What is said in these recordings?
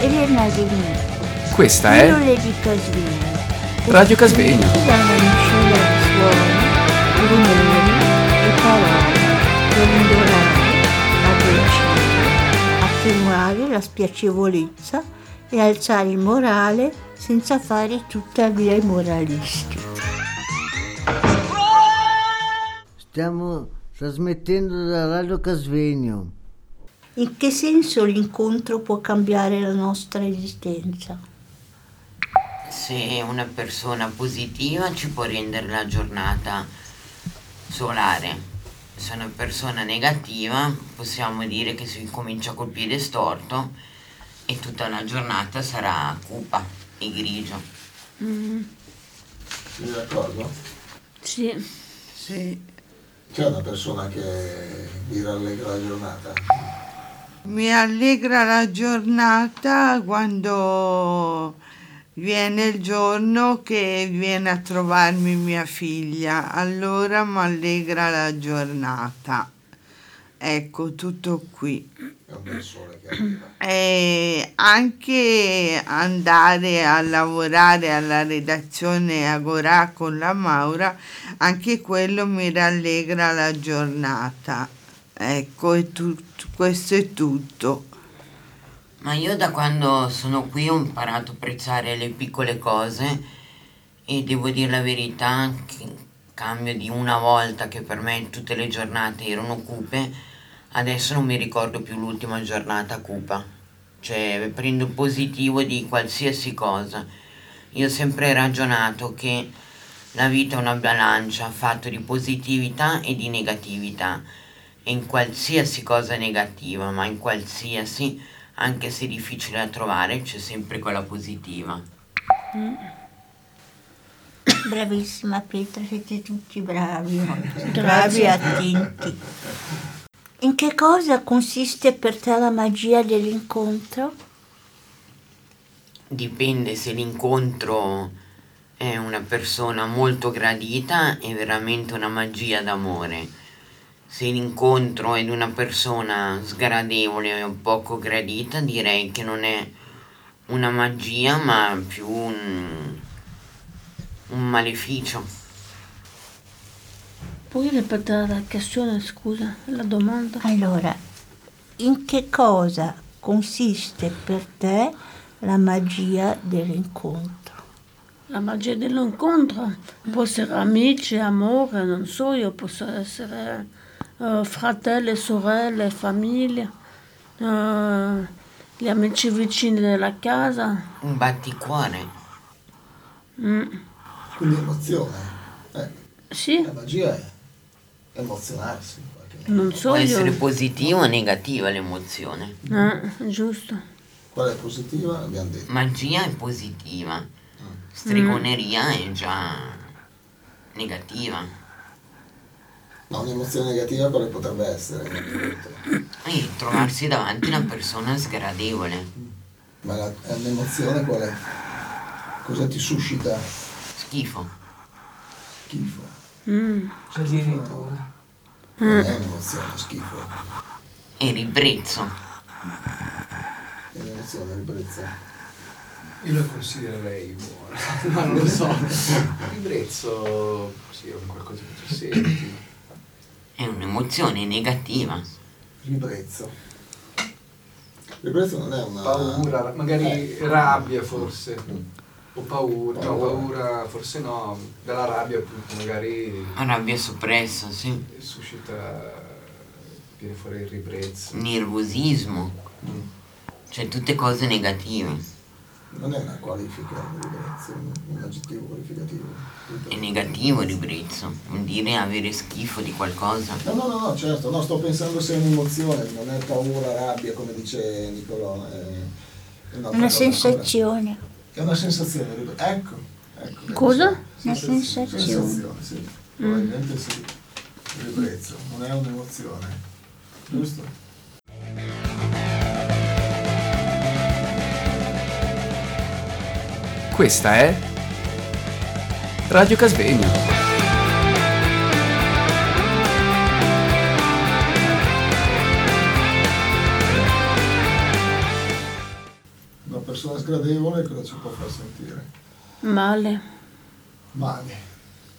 Elena Ghini. Questa è Pillole di Casvegno. Radio Casvegno. Da una miscela di suoni, rumori e parole per indorare, addolcire, attenuare la spiacevolezza e alzare il morale senza fare tuttavia i moralisti. Stiamo trasmettendo da Radio Casvegno. In che senso l'incontro può cambiare la nostra esistenza? Se una persona positiva ci può rendere la giornata solare. Se una persona negativa possiamo dire che si comincia col piede storto e tutta la giornata sarà cupa e grigio. Sei d'accordo? Sì, Sì. C'è una persona che vi rallegra la giornata? Mi allegra la giornata quando viene il giorno che viene a trovarmi mia figlia, allora mi allegra la giornata. Ecco, tutto qui. E anche andare a lavorare alla redazione Agorà con la Maura, anche quello mi rallegra la giornata. Ecco, è tut- questo è tutto. Ma io da quando sono qui ho imparato a apprezzare le piccole cose e devo dire la verità che in cambio di una volta che per me tutte le giornate erano cupe, adesso non mi ricordo più l'ultima giornata cupa. Cioè prendo positivo di qualsiasi cosa. Io ho sempre ragionato che la vita è una bilancia fatta di positività e di negatività in qualsiasi cosa negativa, ma in qualsiasi, anche se difficile da trovare, c'è sempre quella positiva. Bravissima Petra, siete tutti bravi, bravi e attenti. In che cosa consiste per te la magia dell'incontro? Dipende se l'incontro è una persona molto gradita, è veramente una magia d'amore. Se l'incontro è di una persona sgradevole o poco gradita, direi che non è una magia, ma più un, un maleficio. puoi ripetere la questione, scusa, la domanda? Allora, in che cosa consiste per te la magia dell'incontro? La magia dell'incontro può essere amici, amore, non so, io posso essere eh, fratelli, sorelle, famiglia, eh, gli amici vicini della casa. Un batticuore. Mm, Quindi emozione. Eh, sì, la magia è emozionarsi. in qualche modo. non so Può essere io. positiva o negativa l'emozione. Eh, giusto. Qual è positiva? Abbiamo detto. Magia è positiva, stregoneria è già negativa. No, un'emozione negativa quale potrebbe essere? E trovarsi davanti a una persona sgradevole, Ma la- è un'emozione qual è? Cosa ti suscita schifo. schifo? Mm, Non è un'emozione schifo, E ribrezzo. è un'emozione ribrezza. Io lo considererei buono, ma non lo so. Ribrezzo, sì, è un qualcosa che tu senti. È un'emozione negativa. Ribrezzo. Ribrezzo non è una... Paura, magari Eh. rabbia forse. Mm. O paura, no, Paura. paura forse no, dalla rabbia appunto magari Rabbia soppressa, sì. suscita, viene fuori il ribrezzo. Nervosismo. Mm. Cioè tutte cose negative. Non è una qualifica, ribrezzo, un aggettivo qualificativo. È negativo il ribrezzo. Vuol dire avere schifo di qualcosa. No, no, no, no, certo, no, sto pensando se è un'emozione, non è paura, rabbia, come dice Nicolò. È Una cosa. sensazione. È una sensazione, ecco. ecco Cosa? Una Sensaz- sensazione. sensazione, sì. Probabilmente sì. Ribrezzo, non è un'emozione. Giusto? Questa è Radio Casvegno. No, sgradevole cosa ci può far sentire? Male. Male.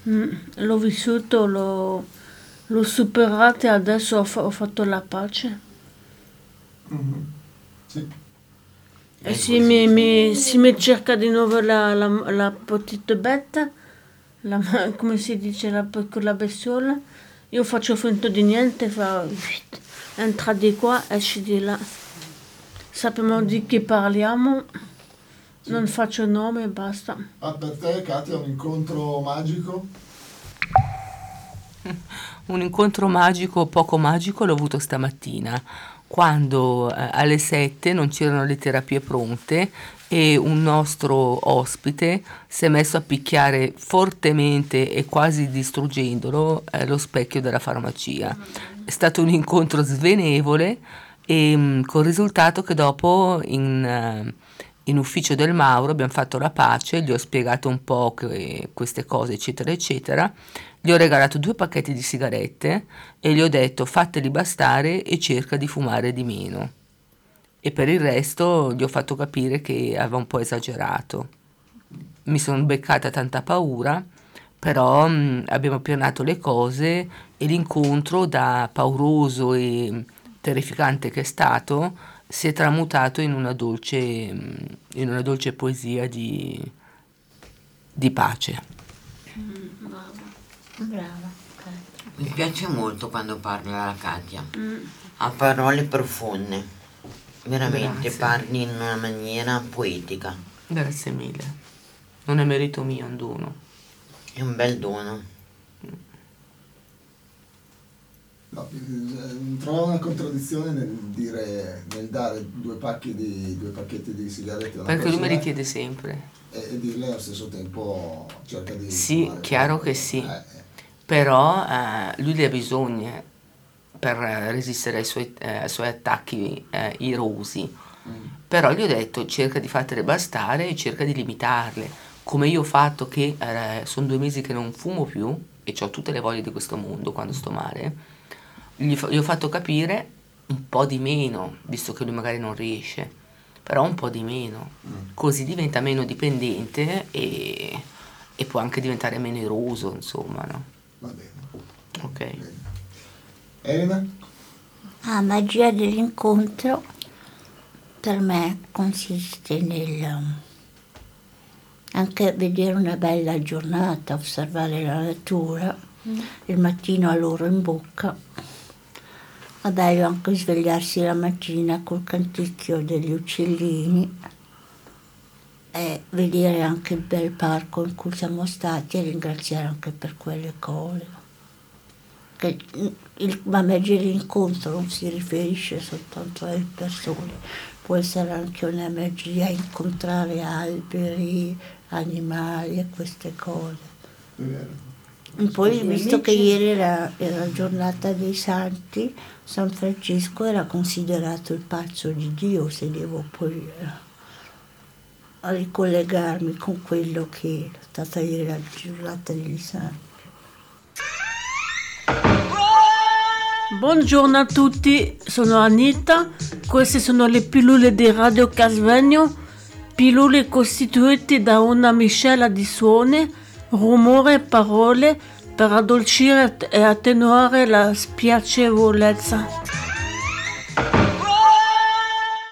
Mm, L'ho vissuto, l'ho, l'ho superato e adesso ho, fa- ho fatto la pace. Mhm. Sì. E se mi, mi- se mi cerca di nuovo la, la, la petite bête, la, come si dice, la piccola bestiola, io faccio finta di niente, fa, entra di qua, esci di là. Sappiamo di chi parliamo, non faccio nome e basta. Ah, per te, Katia, un incontro magico? Un incontro magico poco magico l'ho avuto stamattina, quando eh, alle 7 non c'erano le terapie pronte e un nostro ospite si è messo a picchiare fortemente e quasi distruggendolo eh, lo specchio della farmacia. È stato un incontro svenevole e mh, col risultato che dopo in, eh, in ufficio del Mauro abbiamo fatto la pace, gli ho spiegato un po' queste cose eccetera eccetera, gli ho regalato due pacchetti di sigarette e gli ho detto fateli bastare e cerca di fumare di meno. E per il resto gli ho fatto capire che aveva un po' esagerato. Mi sono beccata tanta paura, però mh, abbiamo pianato le cose e l'incontro da pauroso e terrificante che è stato si è tramutato in una dolce, mh, in una dolce poesia di, di pace. Brava. Mi piace molto quando parla la Katia. Mm. Ha parole profonde. Veramente Grazie. parli in una maniera poetica. Grazie mille. Non è merito mio, è un dono. È un bel dono. No, eh, trovo una contraddizione nel dire, nel dare due pacchi di due pacchetti di sigarette a una Perché lui me li chiede sempre. e, e dirle allo stesso tempo cerca di Sì, fumare chiaro che sì. Eh, eh. Però eh, lui ne ha bisogno per resistere ai suoi, eh, ai suoi attacchi eh, irosi. Però gli ho detto cerca di fartele bastare e cerca di limitarle. Come io ho fatto che sono due mesi che non fumo più e ho tutte le voglie di questo mondo quando sto male, gli, gli ho fatto capire un po' di meno, visto che lui magari non riesce, però un po' di meno. Così diventa meno dipendente e, e può anche diventare meno eroso, insomma, no? Va bene. Ok. Elena? La magia dell'incontro per me consiste nel um, anche vedere una bella giornata, osservare la natura, il mattino a loro in bocca. È bello anche svegliarsi la mattina col canticchio degli uccellini e vedere anche il bel parco in cui siamo stati e ringraziare anche per quelle cose che il, la magia dell'incontro non si riferisce soltanto alle persone, può essere anche una magia incontrare alberi, animali e queste cose. È vero. Poi, visto che ieri era, era giornata dei santi, San Francesco era considerato il pazzo di Dio, se devo poi eh, ricollegarmi con quello che è stata ieri la giornata dei santi. Buongiorno a tutti, sono Anita, queste sono le pillole di Radio Casvegno, pillole costituite da una miscela di suoni, rumore e parole per addolcire e attenuare la spiacevolezza.